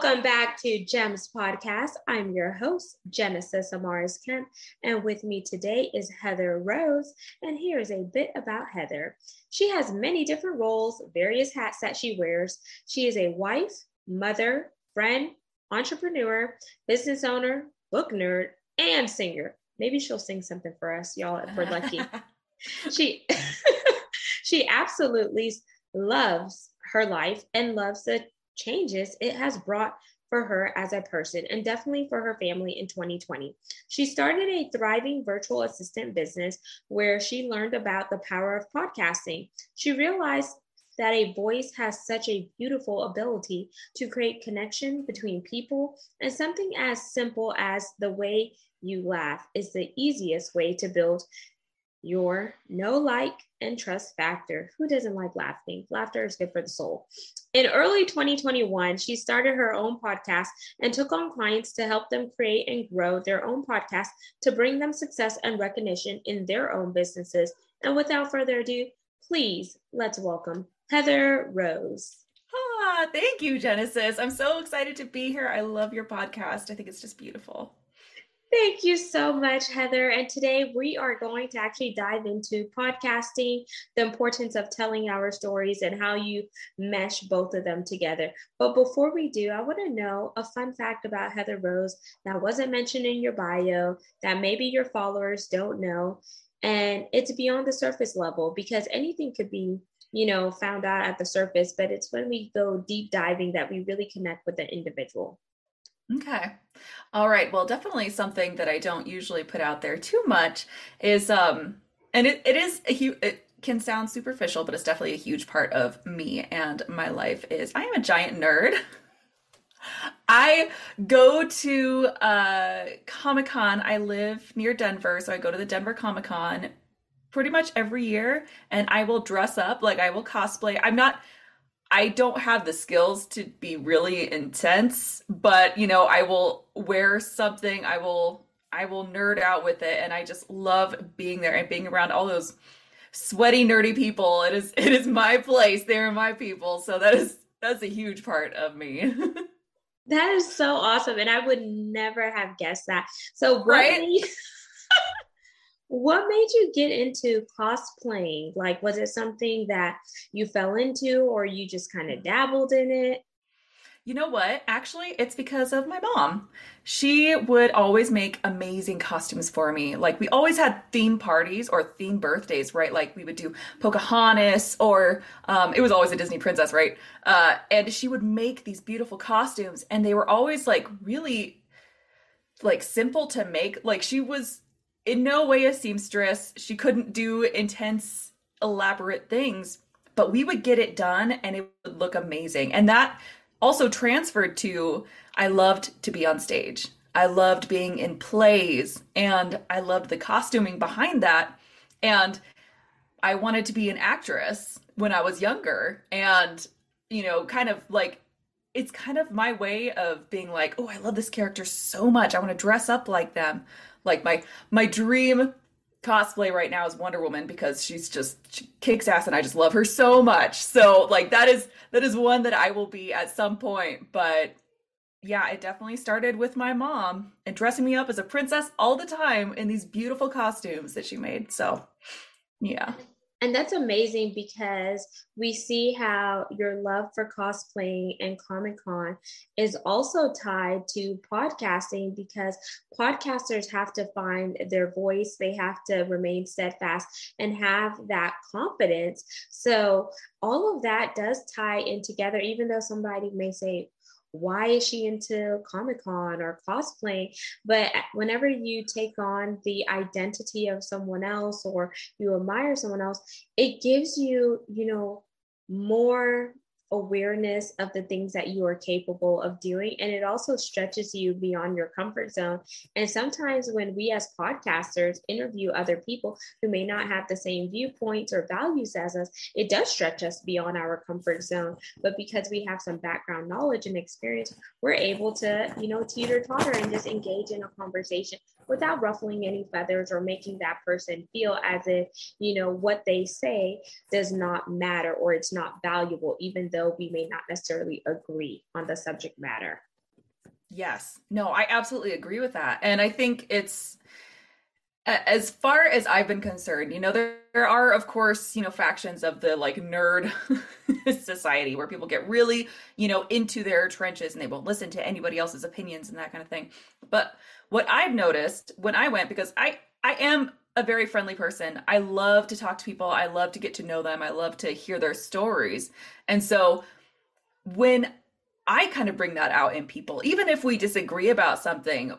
Welcome back to GEMS Podcast. I'm your host, Genesis Amaris Kemp, and with me today is Heather Rose. And here's a bit about Heather. She has many different roles, various hats that she wears. She is a wife, mother, friend, entrepreneur, business owner, book nerd, and singer. Maybe she'll sing something for us, y'all, if we're lucky. she she absolutely loves her life and loves the changes it has brought for her as a person and definitely for her family in 2020. She started a thriving virtual assistant business where she learned about the power of podcasting. She realized that a voice has such a beautiful ability to create connection between people, and something as simple as the way you laugh is the easiest way to build your know like and trust factor. Who doesn't like laughing? Laughter is good for the soul. In early 2021, she started her own podcast and took on clients to help them create and grow their own podcast to bring them success and recognition in their own businesses. And without further ado, please let's welcome Heather Rose. Ah, thank you, Genesis. I'm so excited to be here. I love your podcast. I think it's just beautiful. Thank you so much, Heather. And today we are going to actually dive into podcasting, the importance of telling our stories, and how you mesh both of them together. But before we do, I want to know a fun fact about Heather Rose that wasn't mentioned in your bio, that maybe your followers don't know. And it's beyond the surface level because anything could be you know found out at the surface but it's when we go deep diving that we really connect with the individual Okay. All right. Well, definitely something that I don't usually put out there too much is um and it, it is a huge it can sound superficial, but it's definitely a huge part of me and my life is I am a giant nerd. I go to uh Comic-Con. I live near Denver, so I go to the Denver Comic-Con pretty much every year and I will dress up like I will cosplay. I'm not I don't have the skills to be really intense, but you know, I will wear something, I will I will nerd out with it and I just love being there and being around all those sweaty nerdy people. It is it is my place. They're my people. So that is that's a huge part of me. that is so awesome and I would never have guessed that. So what right? made what made you get into cosplaying? Like, was it something that you fell into or you just kind of dabbled in it? You know what? Actually, it's because of my mom. She would always make amazing costumes for me. Like, we always had theme parties or theme birthdays, right? Like, we would do Pocahontas or um, it was always a Disney princess, right? Uh, and she would make these beautiful costumes, and they were always like really like simple to make. Like, she was in no way a seamstress. She couldn't do intense, elaborate things, but we would get it done and it would look amazing. And that also transferred to I loved to be on stage. I loved being in plays and I loved the costuming behind that. And I wanted to be an actress when I was younger. And, you know, kind of like it's kind of my way of being like, oh, I love this character so much. I want to dress up like them. Like my my dream cosplay right now is Wonder Woman because she's just she kicks ass and I just love her so much. So like that is that is one that I will be at some point, but yeah, it definitely started with my mom and dressing me up as a princess all the time in these beautiful costumes that she made. So, yeah. And that's amazing because we see how your love for cosplaying and Comic Con is also tied to podcasting because podcasters have to find their voice, they have to remain steadfast and have that confidence. So, all of that does tie in together, even though somebody may say, why is she into Comic Con or cosplaying? But uh, whenever you take on the identity of someone else or you admire someone else, it gives you, you know, more awareness of the things that you are capable of doing. And it also stretches you beyond your comfort zone. And sometimes when we as podcasters interview other people who may not have the same viewpoints or values as us, it does stretch us beyond our comfort zone. But because we have some background knowledge and experience, we're able to, you know, teeter totter and just engage in a conversation without ruffling any feathers or making that person feel as if, you know, what they say does not matter or it's not valuable, even though we may not necessarily agree on the subject matter. Yes. No, I absolutely agree with that. And I think it's, as far as I've been concerned, you know, there, there are, of course, you know, factions of the like nerd society where people get really, you know, into their trenches and they won't listen to anybody else's opinions and that kind of thing. But what I've noticed when I went, because I, I am a very friendly person. I love to talk to people. I love to get to know them. I love to hear their stories. And so when I kind of bring that out in people, even if we disagree about something,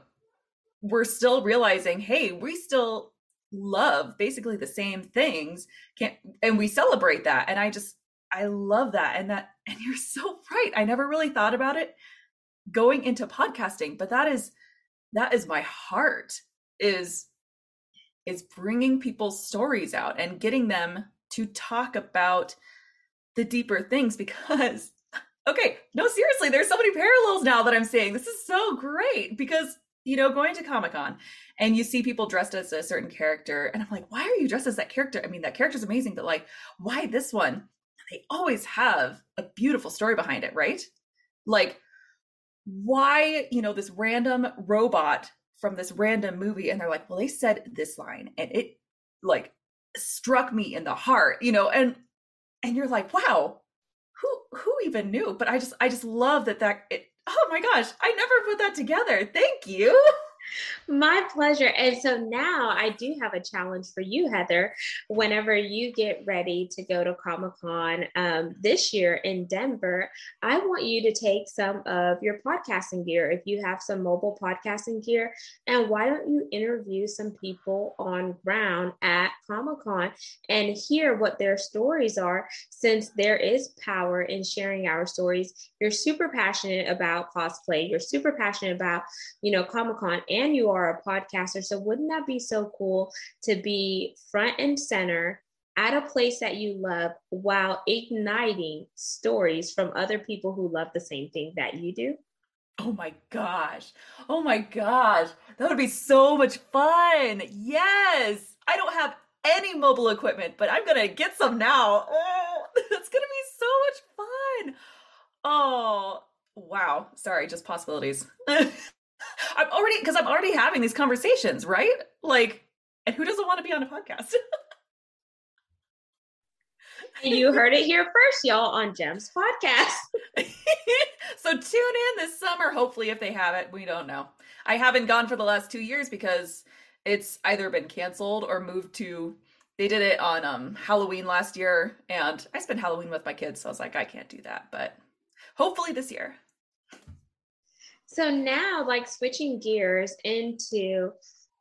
we're still realizing, hey, we still love basically the same things Can't, and we celebrate that and i just i love that and that and you're so right i never really thought about it going into podcasting but that is that is my heart is is bringing people's stories out and getting them to talk about the deeper things because okay no seriously there's so many parallels now that i'm saying this is so great because you know going to comic-con and you see people dressed as a certain character and i'm like why are you dressed as that character? I mean that character's amazing but like why this one? They always have a beautiful story behind it right? Like why you know this random robot from this random movie and they're like well they said this line and it like struck me in the heart you know and and you're like wow who who even knew? But i just i just love that that it, oh my gosh i never put that together. Thank you My pleasure. And so now I do have a challenge for you, Heather. Whenever you get ready to go to Comic Con um, this year in Denver, I want you to take some of your podcasting gear. If you have some mobile podcasting gear, and why don't you interview some people on ground at Comic Con and hear what their stories are? Since there is power in sharing our stories, you're super passionate about cosplay, you're super passionate about, you know, Comic Con and you are a podcaster. So wouldn't that be so cool to be front and center at a place that you love while igniting stories from other people who love the same thing that you do? Oh my gosh. Oh my gosh. That would be so much fun. Yes. I don't have any mobile equipment, but I'm going to get some now. Oh, that's going to be so much fun. Oh, wow. Sorry, just possibilities. I'm already because I'm already having these conversations, right? Like, and who doesn't want to be on a podcast? you heard it here first, y'all, on Gems Podcast. so tune in this summer, hopefully, if they have it. We don't know. I haven't gone for the last two years because it's either been canceled or moved to. They did it on um, Halloween last year, and I spent Halloween with my kids, so I was like, I can't do that. But hopefully this year. So now, like switching gears into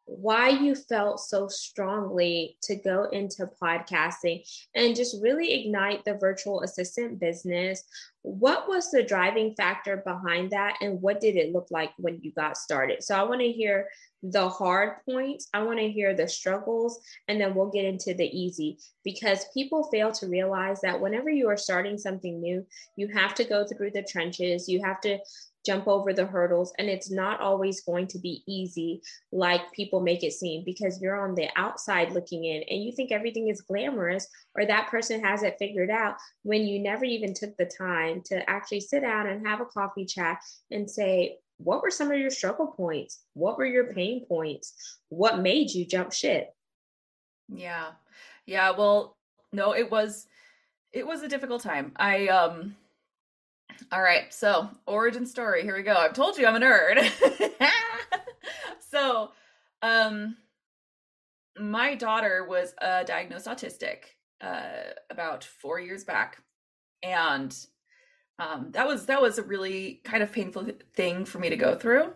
why you felt so strongly to go into podcasting and just really ignite the virtual assistant business. What was the driving factor behind that, and what did it look like when you got started? So, I want to hear the hard points, I want to hear the struggles, and then we'll get into the easy because people fail to realize that whenever you are starting something new, you have to go through the trenches, you have to jump over the hurdles and it's not always going to be easy like people make it seem because you're on the outside looking in and you think everything is glamorous or that person has it figured out when you never even took the time to actually sit down and have a coffee chat and say what were some of your struggle points? What were your pain points? What made you jump ship? Yeah. Yeah well no it was it was a difficult time. I um all right, so origin story. Here we go. I've told you I'm a nerd. so, um, my daughter was uh, diagnosed autistic uh, about four years back, and um, that was that was a really kind of painful thing for me to go through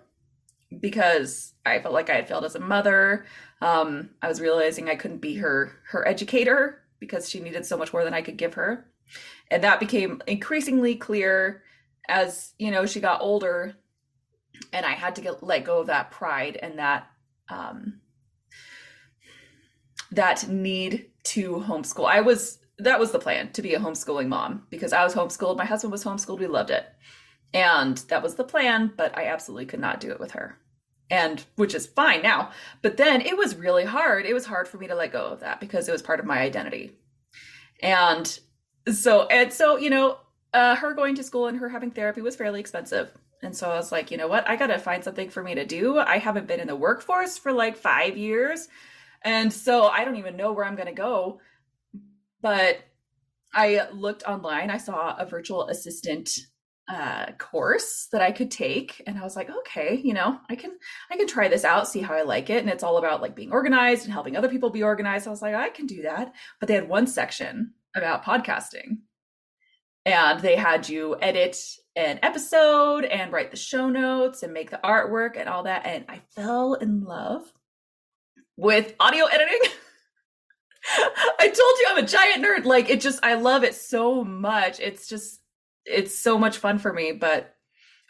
because I felt like I had failed as a mother. Um, I was realizing I couldn't be her her educator because she needed so much more than I could give her. And that became increasingly clear as, you know, she got older and I had to get let go of that pride and that um that need to homeschool. I was that was the plan to be a homeschooling mom because I was homeschooled, my husband was homeschooled, we loved it. And that was the plan, but I absolutely could not do it with her. And which is fine now. But then it was really hard. It was hard for me to let go of that because it was part of my identity. And so and so, you know, uh, her going to school and her having therapy was fairly expensive. And so I was like, you know what? I got to find something for me to do. I haven't been in the workforce for like five years. And so I don't even know where I'm to go. But I looked online, I saw a virtual assistant uh, course that I could take, and I was like, okay, you know, I can I can try this out, see how I like it. And it's all about like being organized and helping other people be organized. I was like, I can do that. But they had one section about podcasting, and they had you edit an episode and write the show notes and make the artwork and all that. And I fell in love with audio editing. I told you I'm a giant nerd. Like it just I love it so much. It's just it's so much fun for me, but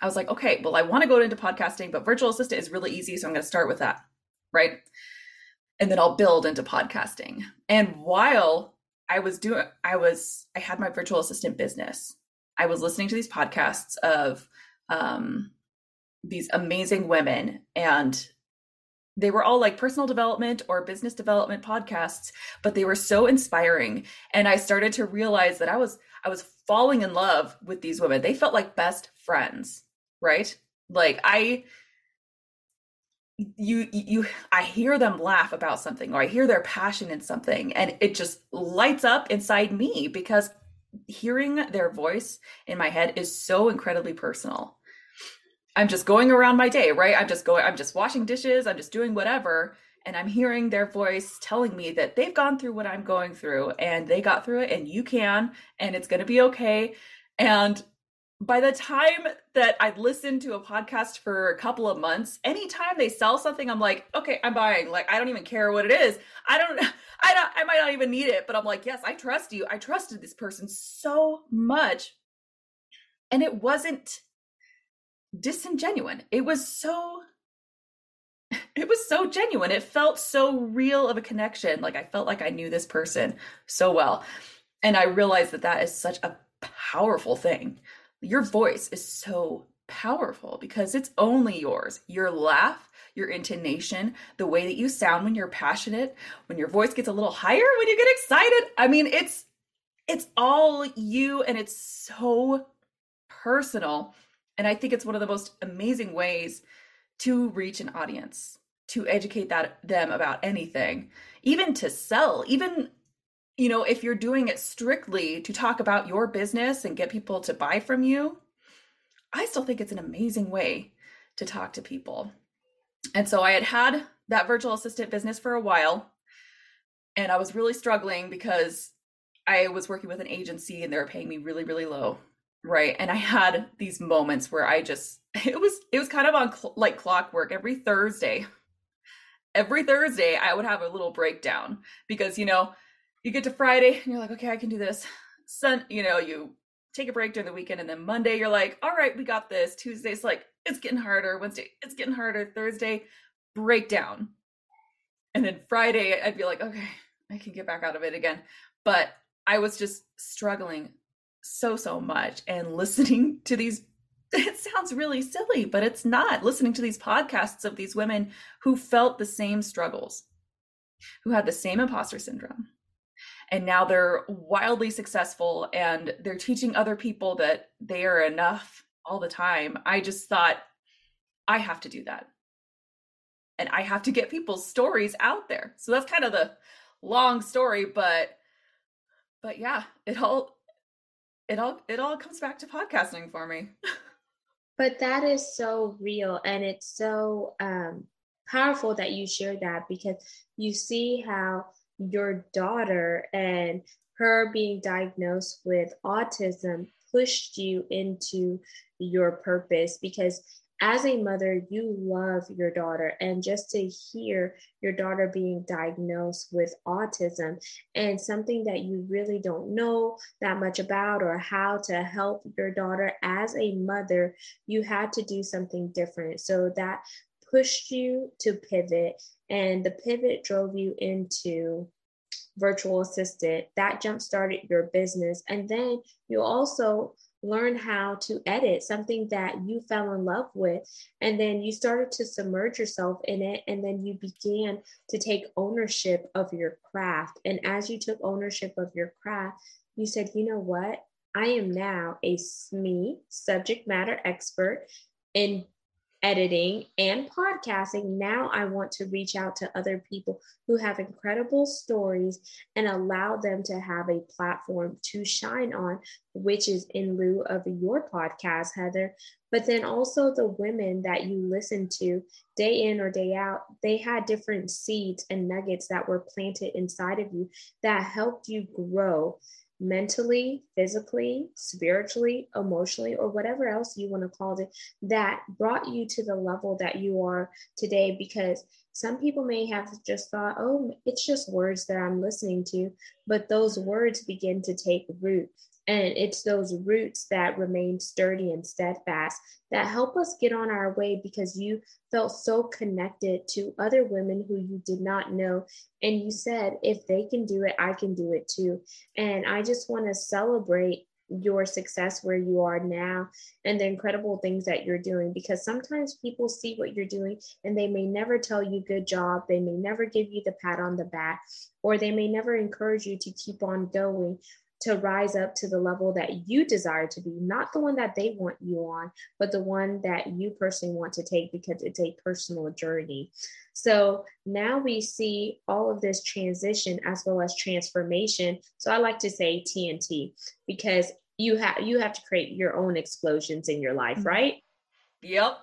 I was like, okay, well I want to go into podcasting, but virtual assistant is really easy, so I'm going to start with that. Right? And then I'll build into podcasting. And while I was doing I was I had my virtual assistant business. I was listening to these podcasts of um these amazing women and they were all like personal development or business development podcasts but they were so inspiring. And i started to realize that i was i was falling in love with these women. They felt like best friends right? Like i you you i hear them laugh about something or i hear their passion in something and it just lights up inside me because hearing their voice in my head is so incredibly personal I'm just going around my day, right? I'm just going, I'm just washing dishes, I'm just doing whatever. And I'm hearing their voice telling me that they've gone through what I'm going through and they got through it and you can and it's going to be okay. And by the time that I've listened to a podcast for a couple of months, anytime they sell something, I'm like, okay, I'm buying. Like, I don't even care what it is. I don't, I don't, I might not even need it, but I'm like, yes, I trust you. I trusted this person so much. And it wasn't disingenuine. It was so it was so genuine. It felt so real of a connection. Like I felt like I knew this person so well. And I realized that that is such a powerful thing. Your voice is so powerful because it's only yours. Your laugh, your intonation, the way that you sound when you're passionate, when your voice gets a little higher, when you get excited. I mean, it's it's all you and it's so personal and I think it's one of the most amazing ways to reach an audience, to educate that them about anything, even to sell, even you know, if you're doing it strictly to talk about your business and get people to buy from you, I still think it's an amazing way to talk to people. And so I had had that virtual assistant business for a while and I was really struggling because I was working with an agency and they were paying me really, really low right and i had these moments where i just it was it was kind of on cl- like clockwork every thursday every thursday i would have a little breakdown because you know you get to friday and you're like okay i can do this. Sun you know you take a break during the weekend and then monday you're like all right we got this. Tuesday's like it's getting harder. Wednesday it's getting harder. Thursday breakdown and then friday i'd be like okay i can get back out of it again. But i was just struggling so so much and listening to these it sounds really silly but it's not. Listening to these podcasts of these women who felt the same struggles who had the same imposter syndrome and now they're wildly successful and they're teaching other people that they are enough all the time. I just thought i have to do that. And i have to get people's stories out there. So that's kind of the long story but but yeah it all it all it all comes back to podcasting for me. but that is so real and it's so um, powerful that you share that because you see how your daughter and her being diagnosed with autism pushed you into your purpose because as a mother, you love your daughter. And just to hear your daughter being diagnosed with autism and something that you really don't know that much about or how to help your daughter as a mother, you had to do something different. So that pushed you to pivot, and the pivot drove you into virtual assistant. That jump started your business. And then you also learn how to edit something that you fell in love with. And then you started to submerge yourself in it and then you began to take ownership of your craft. And as you took ownership of your craft you said you know what? I am now a SME subject matter expert in editing and podcasting, now I want to reach out to other people who have incredible stories and allow them to have a platform to shine on, which is in lieu of your podcast, Heather. But then also the women that you listen to day in or day out, they had different seeds and nuggets that were planted inside of you that helped you grow mentally, physically, spiritually, emotionally, or whatever else you want to call it, that brought you to the level that you are today. Because some people may have just thought, oh, it's just words that I'm listening to, but those words begin to take root. And it's those roots that remain sturdy and steadfast that help us get on our way because you felt so connected to other women who you did not know. And you said, if they can do it, I can do it too. And I just want to celebrate your success where you are now and the incredible things that you're doing because sometimes people see what you're doing and they may never tell you good job they may never give you the pat on the back or they may never encourage you to keep on going to rise up to the level that you desire to be, not the one that they want you on, but the one that you personally want to take because it's a personal journey. So now we see all of this transition as well as transformation. So I like to say TNT because you have you have to create your own explosions in your life, mm-hmm. right? Yep.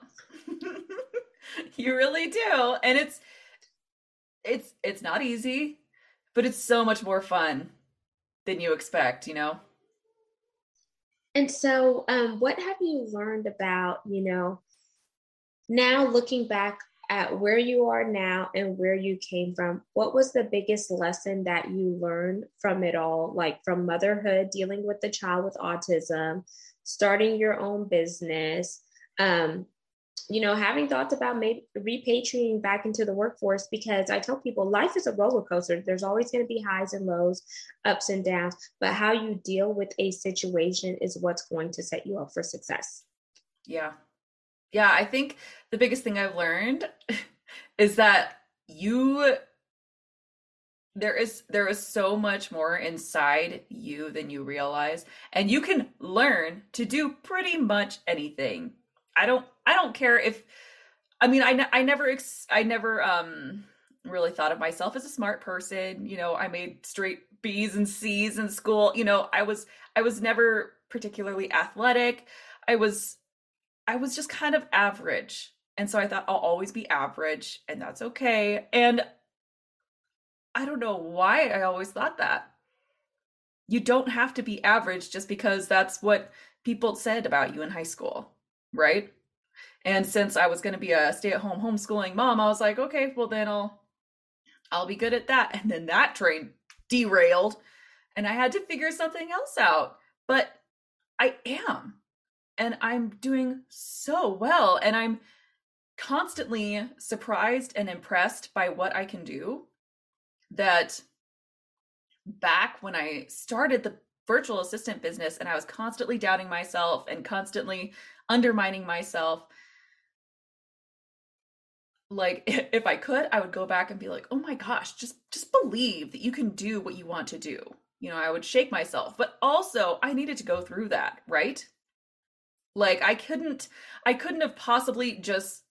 you really do. And it's it's it's not easy, but it's so much more fun than you expect, you know? And so, um, what have you learned about, you know, now looking back at where you are now and where you came from? What was the biggest lesson that you learned from it all, like from motherhood, dealing with the child with autism, starting your own business, um, you know, having thoughts about maybe repatriating back into the workforce because I tell people life is a roller coaster. There's always going to be highs and lows, ups and downs, but how you deal with a situation is what's going to set you up for success. Yeah. Yeah. I think the biggest thing I've learned is that you there is there is so much more inside you than you realize and you can learn to do pretty much anything I don't I don't care if I mean I I never I never um really thought of myself as a smart person, you know, I made straight B's and C's in school, you know, I was I was never particularly athletic. I was I was just kind of average. And so I thought I'll always be average and that's okay. And I don't know why I always thought that. You don't have to be average just because that's what people said about you in high school right? And since I was going to be a stay-at-home homeschooling mom, I was like, okay, well then I'll I'll be good at that. And then that train derailed and I had to figure something else out. But I am. And I'm doing so well and I'm constantly surprised and impressed by what I can do that back when I started the virtual assistant business and I was constantly doubting myself and constantly undermining myself like if i could i would go back and be like oh my gosh just just believe that you can do what you want to do. You know i would shake myself but also i needed to go through that right? Like i couldn't i couldn't have possibly just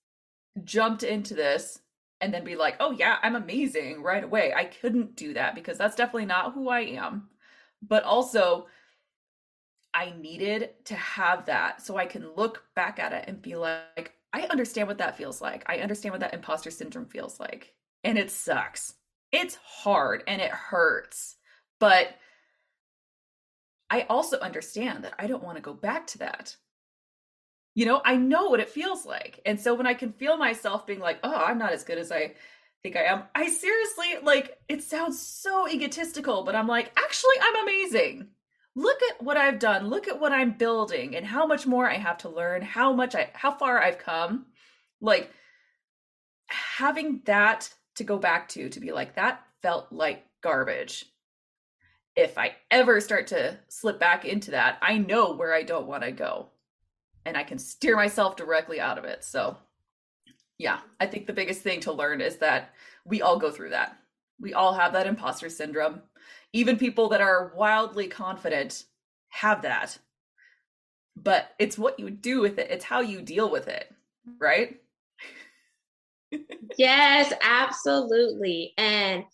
jumped into this and then be like oh yeah i'm amazing right away. I couldn't do that because that's definitely not who i am but also I needed to have that so I can look back at it and be like, I understand what that feels like. I understand what that imposter syndrome feels like. And it sucks. It's hard and it hurts. But I also understand that I don't want to go back to that. You know, I know what it feels like. And so when I can feel myself being like, oh, I'm not as good as I think I am, I seriously, like, it sounds so egotistical, but I'm like, actually, I'm amazing. Look at what I've done. Look at what I'm building and how much more I have to learn, how much I, how far I've come. Like, having that to go back to, to be like, that felt like garbage. If I ever start to slip back into that, I know where I don't want to go and I can steer myself directly out of it. So, yeah, I think the biggest thing to learn is that we all go through that. We all have that imposter syndrome. Even people that are wildly confident have that. But it's what you do with it, it's how you deal with it, right? yes, absolutely. And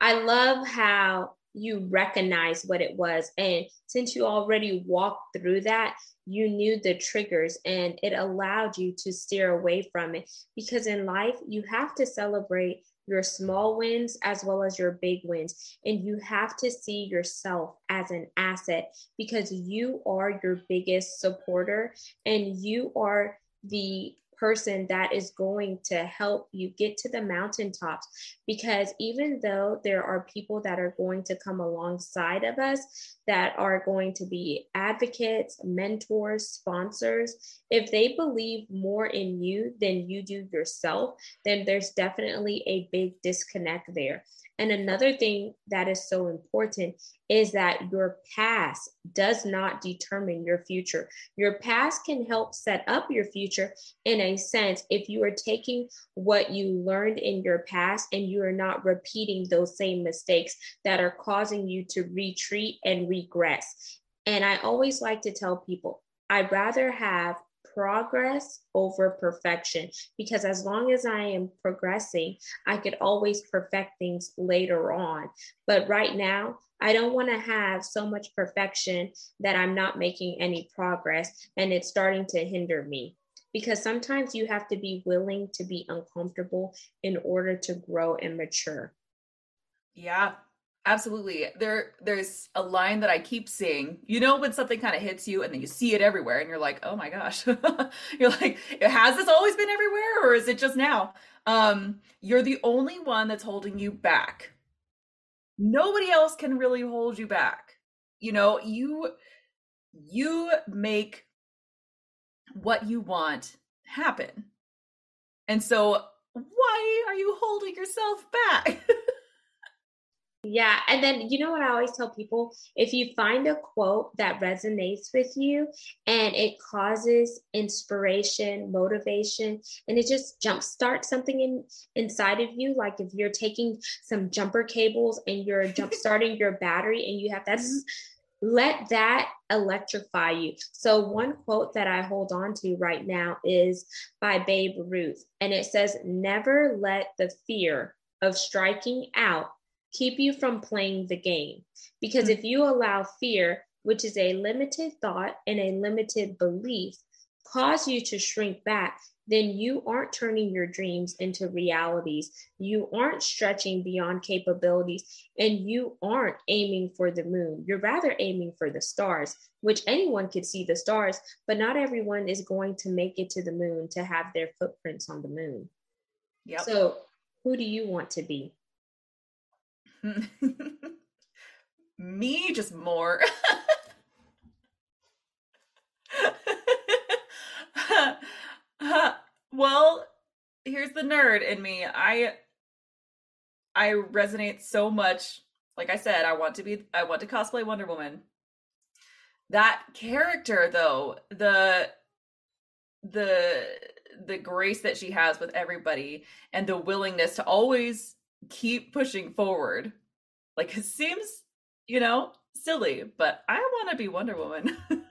I love how you recognize what it was. And since you already walked through that, you knew the triggers and it allowed you to steer away from it. Because in life, you have to celebrate your small wins as well as your big wins. And you have to see yourself as an asset because you are your biggest supporter and you are the person that is going to help you get to the mountaintops. Because even though there are people that are going to come alongside of us that are going to be advocates, mentors, sponsors, if they believe more in you than you do yourself, then there's definitely a big disconnect there. And another thing that is so important is that your past does not determine your future. Your past can help set up your future in a sense if you are taking what you learned in your past and you are not repeating those same mistakes that are causing you to retreat and regress. And I always like to tell people, I'd rather have progress over perfection because as long as I am progressing, I could always perfect things later on. But right now, I don't want to have so much perfection that I'm not making any progress and it's starting to hinder me. Because sometimes you have to be willing to be uncomfortable in order to grow and mature. Yeah, Absolutely. There there's a line that I keep seeing. You know when something kind of hits you and then you see it everywhere and you're like, "Oh my gosh." you're like, "Has this always been everywhere or is it just now?" Um, you're the only one that's holding you back. Nobody else can really hold you back. You know, you you make what you want happen. And so why are you holding yourself back? Yeah. And then, you know what I always tell people? If you find a quote that resonates with you and it causes inspiration, motivation, and it just jumpstarts something in inside of you, like if you're taking some jumper cables and you're jump starting your battery and you have that, mm-hmm. let that electrify you. So, one quote that I hold on to right now is by Babe Ruth, and it says, Never let the fear of striking out keep you from playing the game. Because hmm. if you allow fear, which is a limited thought and a limited belief, cause you to shrink back, then you aren't turning your dreams into realities. You aren't stretching beyond capabilities and you aren't aiming for the moon. You're rather aiming for the stars, which anyone could see the stars, but not everyone is going to make it to the moon to have their footprints on the moon. Yep. So, who do you want to be? Me, just more. well, here's the nerd in me. I I resonate so much. Like I said, I want to be I want to cosplay Wonder Woman. That character though, the the the grace that she has with everybody and the willingness to always keep pushing forward. Like it seems, you know, silly, but I want to be Wonder Woman.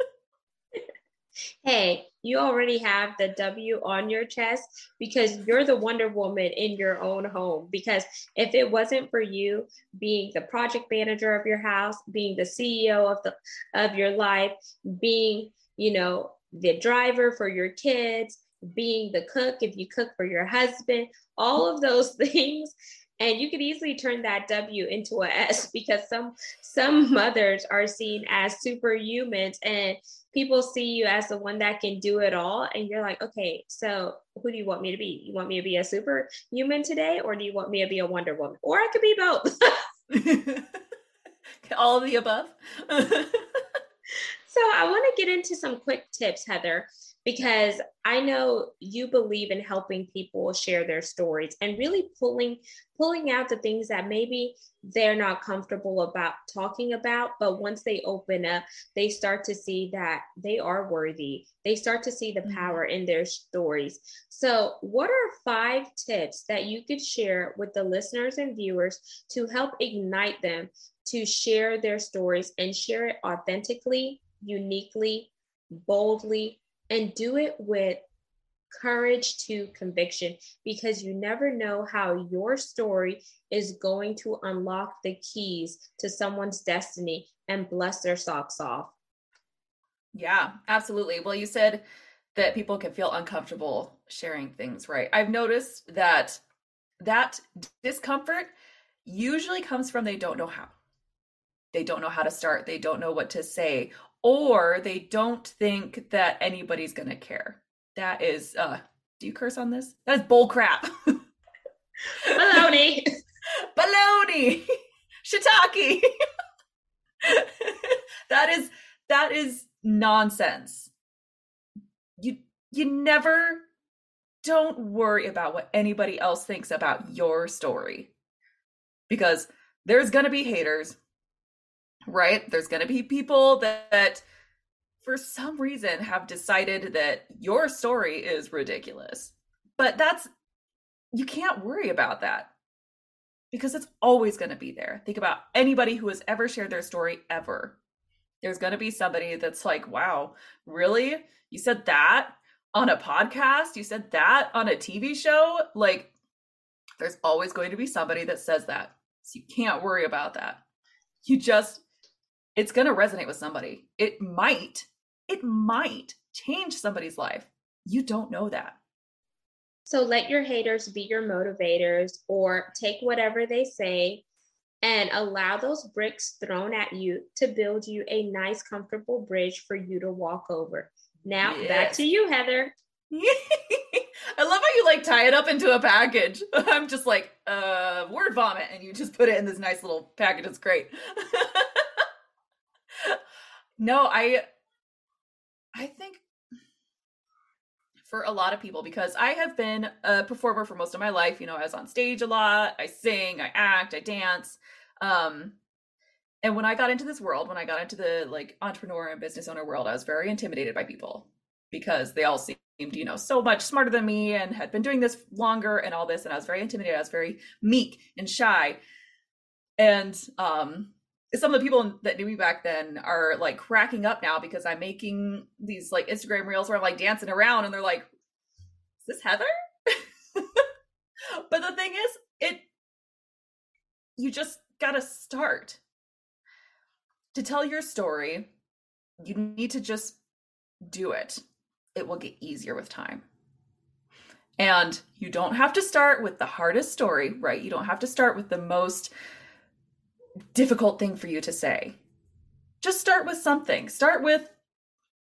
hey, you already have the W on your chest because you're the Wonder Woman in your own home. Because if it wasn't for you being the project manager of your house, being the CEO of the of your life, being, you know, the driver for your kids, being the cook if you cook for your husband, all of those things and you could easily turn that W into a S because some some mothers are seen as superhumans and people see you as the one that can do it all. And you're like okay so who do you want me to be? You want me to be a superhuman today or do you want me to be a wonder woman? Or i could be both. All of the above. So i want to get into some quick tips heather because I know you believe in helping people share their stories and really pulling pulling out the things that maybe they're not comfortable about talking about but once they open up they start to see that they are worthy they start to see the mm-hmm. power in their stories so what are five tips that you could share with the listeners and viewers to help ignite them to share their stories and share it authentically uniquely boldly and do it with courage to conviction because you never know how your story is going to unlock the keys to someone's destiny and bless their socks off. Yeah, absolutely. Well, you said that people can feel uncomfortable sharing things, right? I've noticed that that discomfort usually comes from they don't know how. They don't know how to start, they don't know what to say, or they don't think that anybody's going to care. That is, uh, do you curse on this? That is bull crap. Baloney. Baloney. Shiitake. that is that is nonsense. You you never don't worry about what anybody else thinks about your story. Because there's going to be haters right? There's going to be people that, that, for some reason, have decided that your story is ridiculous. But that's, you can't worry about that because it's always going to be there. Think about anybody who has ever shared their story ever. There's going to be somebody that's like, wow, really? You said that on a podcast? You said that on a TV show? Like, there's always going to be somebody that says that. So you can't worry about that. You just it's going to resonate with somebody. It might, it might change somebody's life. You don't know that. So let your haters be your motivators or take whatever they say and allow those bricks thrown at you to build you a nice, comfortable bridge for you to walk over. Now, yes. back to you, Heather. I love how you like tie it up into a package. I'm just like, uh, word vomit, and you just put it in this nice little package. It's great. No, I I think for a lot of people because I have been a performer for most of my life, you know, I was on stage a lot, I sing, I act, I dance. Um and when I got into this world, when I got into the like entrepreneur and business owner world, I was very intimidated by people because they all seemed, you know, so much smarter than me and had been doing this longer and all this and I was very intimidated. I was very meek and shy. And um some of the people that knew me back then are like cracking up now because I'm making these like Instagram reels where I'm like dancing around and they're like, is this Heather? but the thing is, it, you just gotta start. To tell your story, you need to just do it. It will get easier with time. And you don't have to start with the hardest story, right? You don't have to start with the most difficult thing for you to say. Just start with something. Start with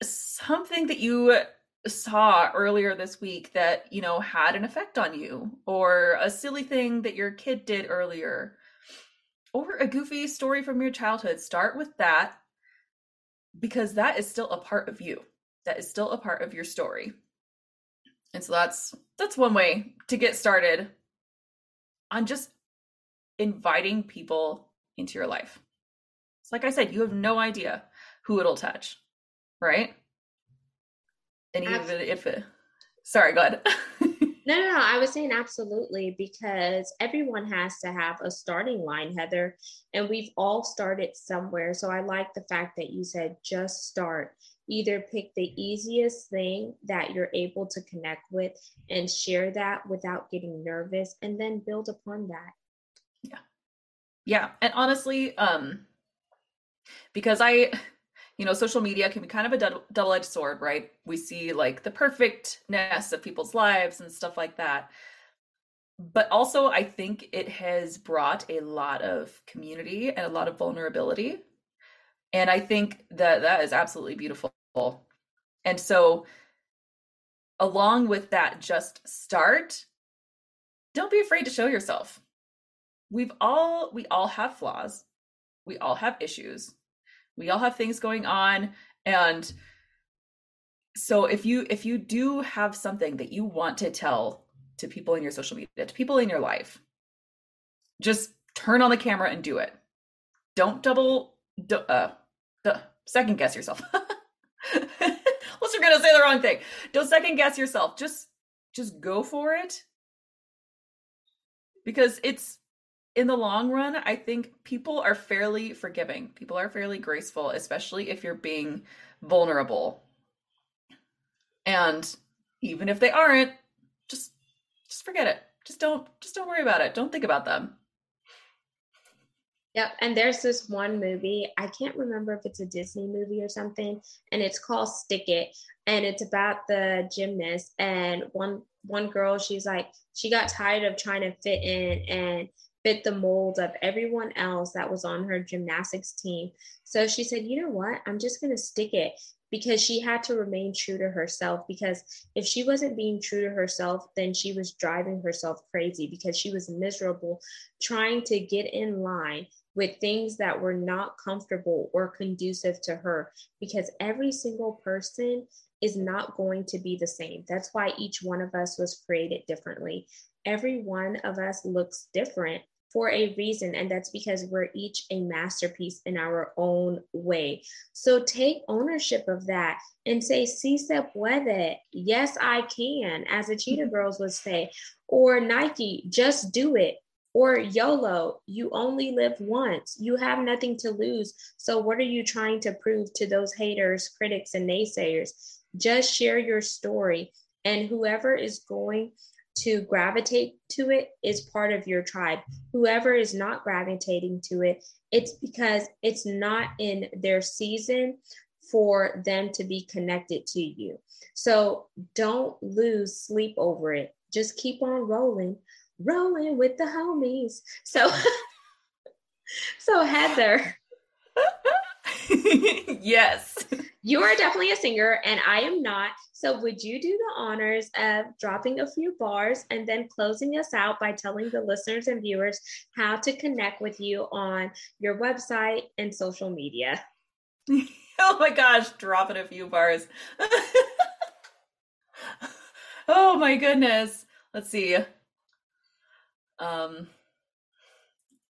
something that you saw earlier this week that, you know, had an effect on you, or a silly thing that your kid did earlier, or a goofy story from your childhood. Start with that because that is still a part of you. That is still a part of your story. And so that's that's one way to get started on just inviting people into your life. It's like I said, you have no idea who it'll touch, right? And even if it, sorry, go ahead. no, no, no. I was saying absolutely because everyone has to have a starting line, Heather, and we've all started somewhere. So I like the fact that you said just start. Either pick the easiest thing that you're able to connect with and share that without getting nervous, and then build upon that. Yeah. And honestly, um because I you know, social media can be kind of a double-edged sword, right? We see like the perfectness of people's lives and stuff like that. but also I think it has brought a lot of community and a lot of vulnerability. And I think that that is absolutely beautiful. And so along with that just start don't be afraid to show yourself. We've all we all have flaws. We all have issues. We all have things going on and so if you if you do have something that you want to tell to people in your social media, to people in your life, just turn on the camera and do it. Don't double uh, second guess yourself. Unless you're gonna say the wrong thing. Don't second guess yourself. Just just go for it. Because it's in the long run, I think people are fairly forgiving. People are fairly graceful, especially if you're being vulnerable. And even if they aren't, just just forget it. Just don't just don't worry about it. Don't think about them. Yep. And there's this one movie, I can't remember if it's a Disney movie or something, and it's called Stick It. And it's about the gymnast. And one one girl, she's like, she got tired of trying to fit in and fit the mold of everyone else that was on her gymnastics team. So she said, you know what? I'm just gonna stick it because she had to remain true to herself because if she wasn't being true to herself then she was driving herself crazy because she was miserable trying to get in line with things that were not comfortable or conducive to her because every single person is not going to be the same. That's why each one of us was created differently. Every one of us looks different for a reason, and that's because we're each a masterpiece in our own way. So take ownership of that and say, Si se puede. Yes, I can, as the Cheetah Girls would say, or Nike, just do it. Or YOLO, you only live once. You have nothing to lose. So, what are you trying to prove to those haters, critics, and naysayers? Just share your story. And whoever is going to gravitate to it is part of your tribe. Whoever is not gravitating to it, it's because it's not in their season for them to be connected to you. So don't lose sleep over it. Just keep on rolling rolling with the homies. So, so Heather. yes. You are definitely a singer, and I am not. So, would you do the honors of dropping a few bars and then closing us out by telling the listeners and viewers how to connect with you on your website and social media? oh my gosh, dropping a few bars. oh my goodness. Let's see. Um,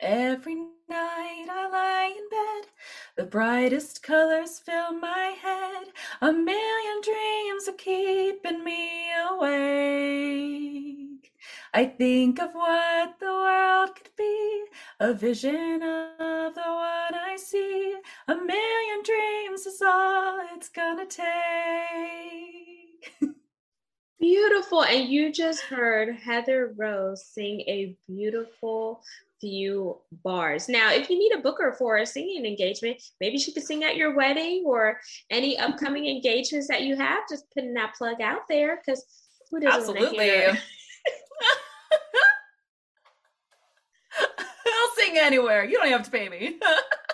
every night I lie in bed, the brightest colors fill my head. A million dreams are keeping me awake. I think of what the world could be, a vision of the one I see. A million dreams is all it's gonna take. Beautiful. And you just heard Heather Rose sing a beautiful few bars. Now, if you need a booker for a singing engagement, maybe she could sing at your wedding or any upcoming engagements that you have. Just putting that plug out there because who doesn't Absolutely. I'll sing anywhere. You don't have to pay me.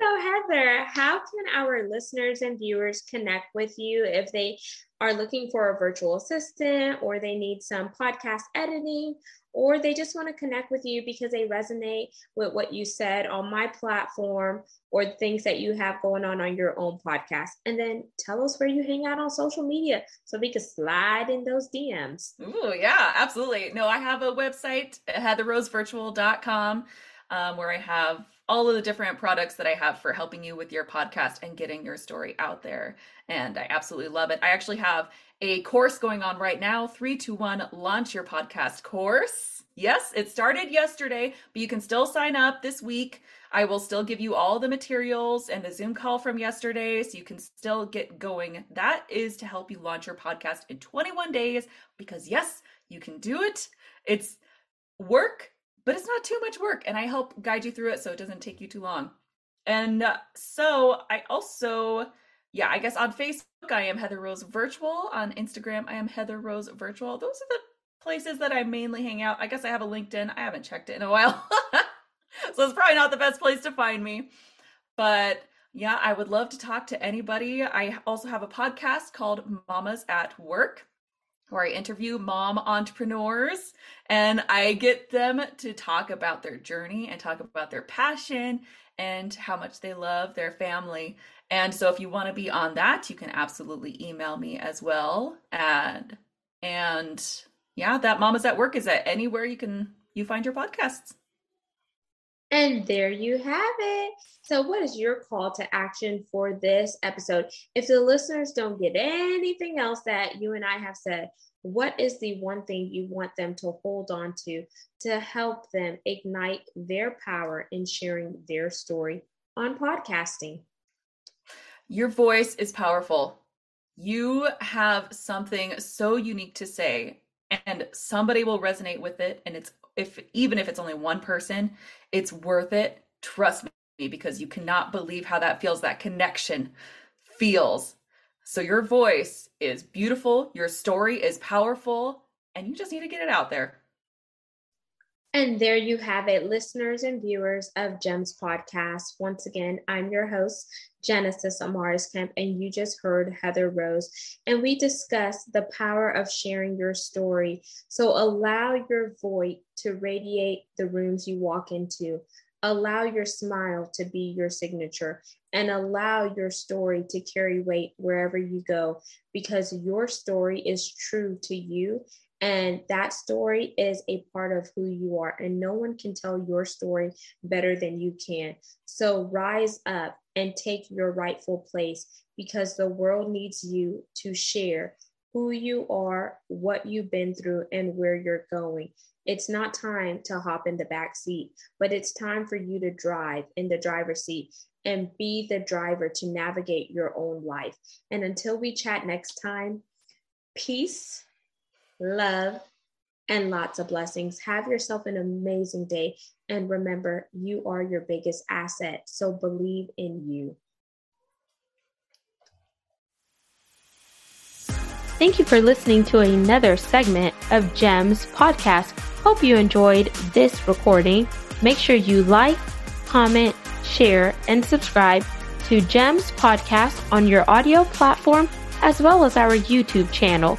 So, Heather, how can our listeners and viewers connect with you if they are looking for a virtual assistant or they need some podcast editing or they just want to connect with you because they resonate with what you said on my platform or things that you have going on on your own podcast? And then tell us where you hang out on social media so we can slide in those DMs. Ooh, yeah, absolutely. No, I have a website, heatherrosevirtual.com, um, where I have all of the different products that I have for helping you with your podcast and getting your story out there. And I absolutely love it. I actually have a course going on right now 321 Launch Your Podcast course. Yes, it started yesterday, but you can still sign up this week. I will still give you all the materials and the Zoom call from yesterday so you can still get going. That is to help you launch your podcast in 21 days because, yes, you can do it. It's work but it's not too much work and I help guide you through it so it doesn't take you too long. And uh, so I also, yeah, I guess on Facebook I am Heather Rose Virtual. On Instagram I am Heather Rose Virtual. Those are the places that I mainly hang out. I guess I have a LinkedIn. I haven't checked it in a while. so it's probably not the best place to find me. But yeah, I would love to talk to anybody. I also have a podcast called Mamas at Work where I interview mom entrepreneurs and I get them to talk about their journey and talk about their passion and how much they love their family. And so if you want to be on that, you can absolutely email me as well. And and yeah, that Mamas at Work is at anywhere you can you find your podcasts. And there you have it. So, what is your call to action for this episode? If the listeners don't get anything else that you and I have said, what is the one thing you want them to hold on to to help them ignite their power in sharing their story on podcasting? Your voice is powerful. You have something so unique to say, and somebody will resonate with it, and it's if even if it's only one person, it's worth it. Trust me, because you cannot believe how that feels, that connection feels. So your voice is beautiful, your story is powerful, and you just need to get it out there. And there you have it, listeners and viewers of GEMS Podcast. Once again, I'm your host, Genesis Amaris Kemp, and you just heard Heather Rose. And we discussed the power of sharing your story. So allow your voice to radiate the rooms you walk into. Allow your smile to be your signature and allow your story to carry weight wherever you go because your story is true to you and that story is a part of who you are, and no one can tell your story better than you can. So rise up and take your rightful place because the world needs you to share who you are, what you've been through, and where you're going. It's not time to hop in the back seat, but it's time for you to drive in the driver's seat and be the driver to navigate your own life. And until we chat next time, peace love, and lots of blessings. Have yourself an amazing day. And remember, you are your biggest asset. So believe in you. Thank you for listening to another segment of GEMS podcast. Hope you enjoyed this recording. Make sure you like, comment, share, and subscribe to GEMS podcast on your audio platform as well as our YouTube channel.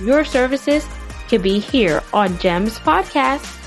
your services can be here on GEMS Podcast.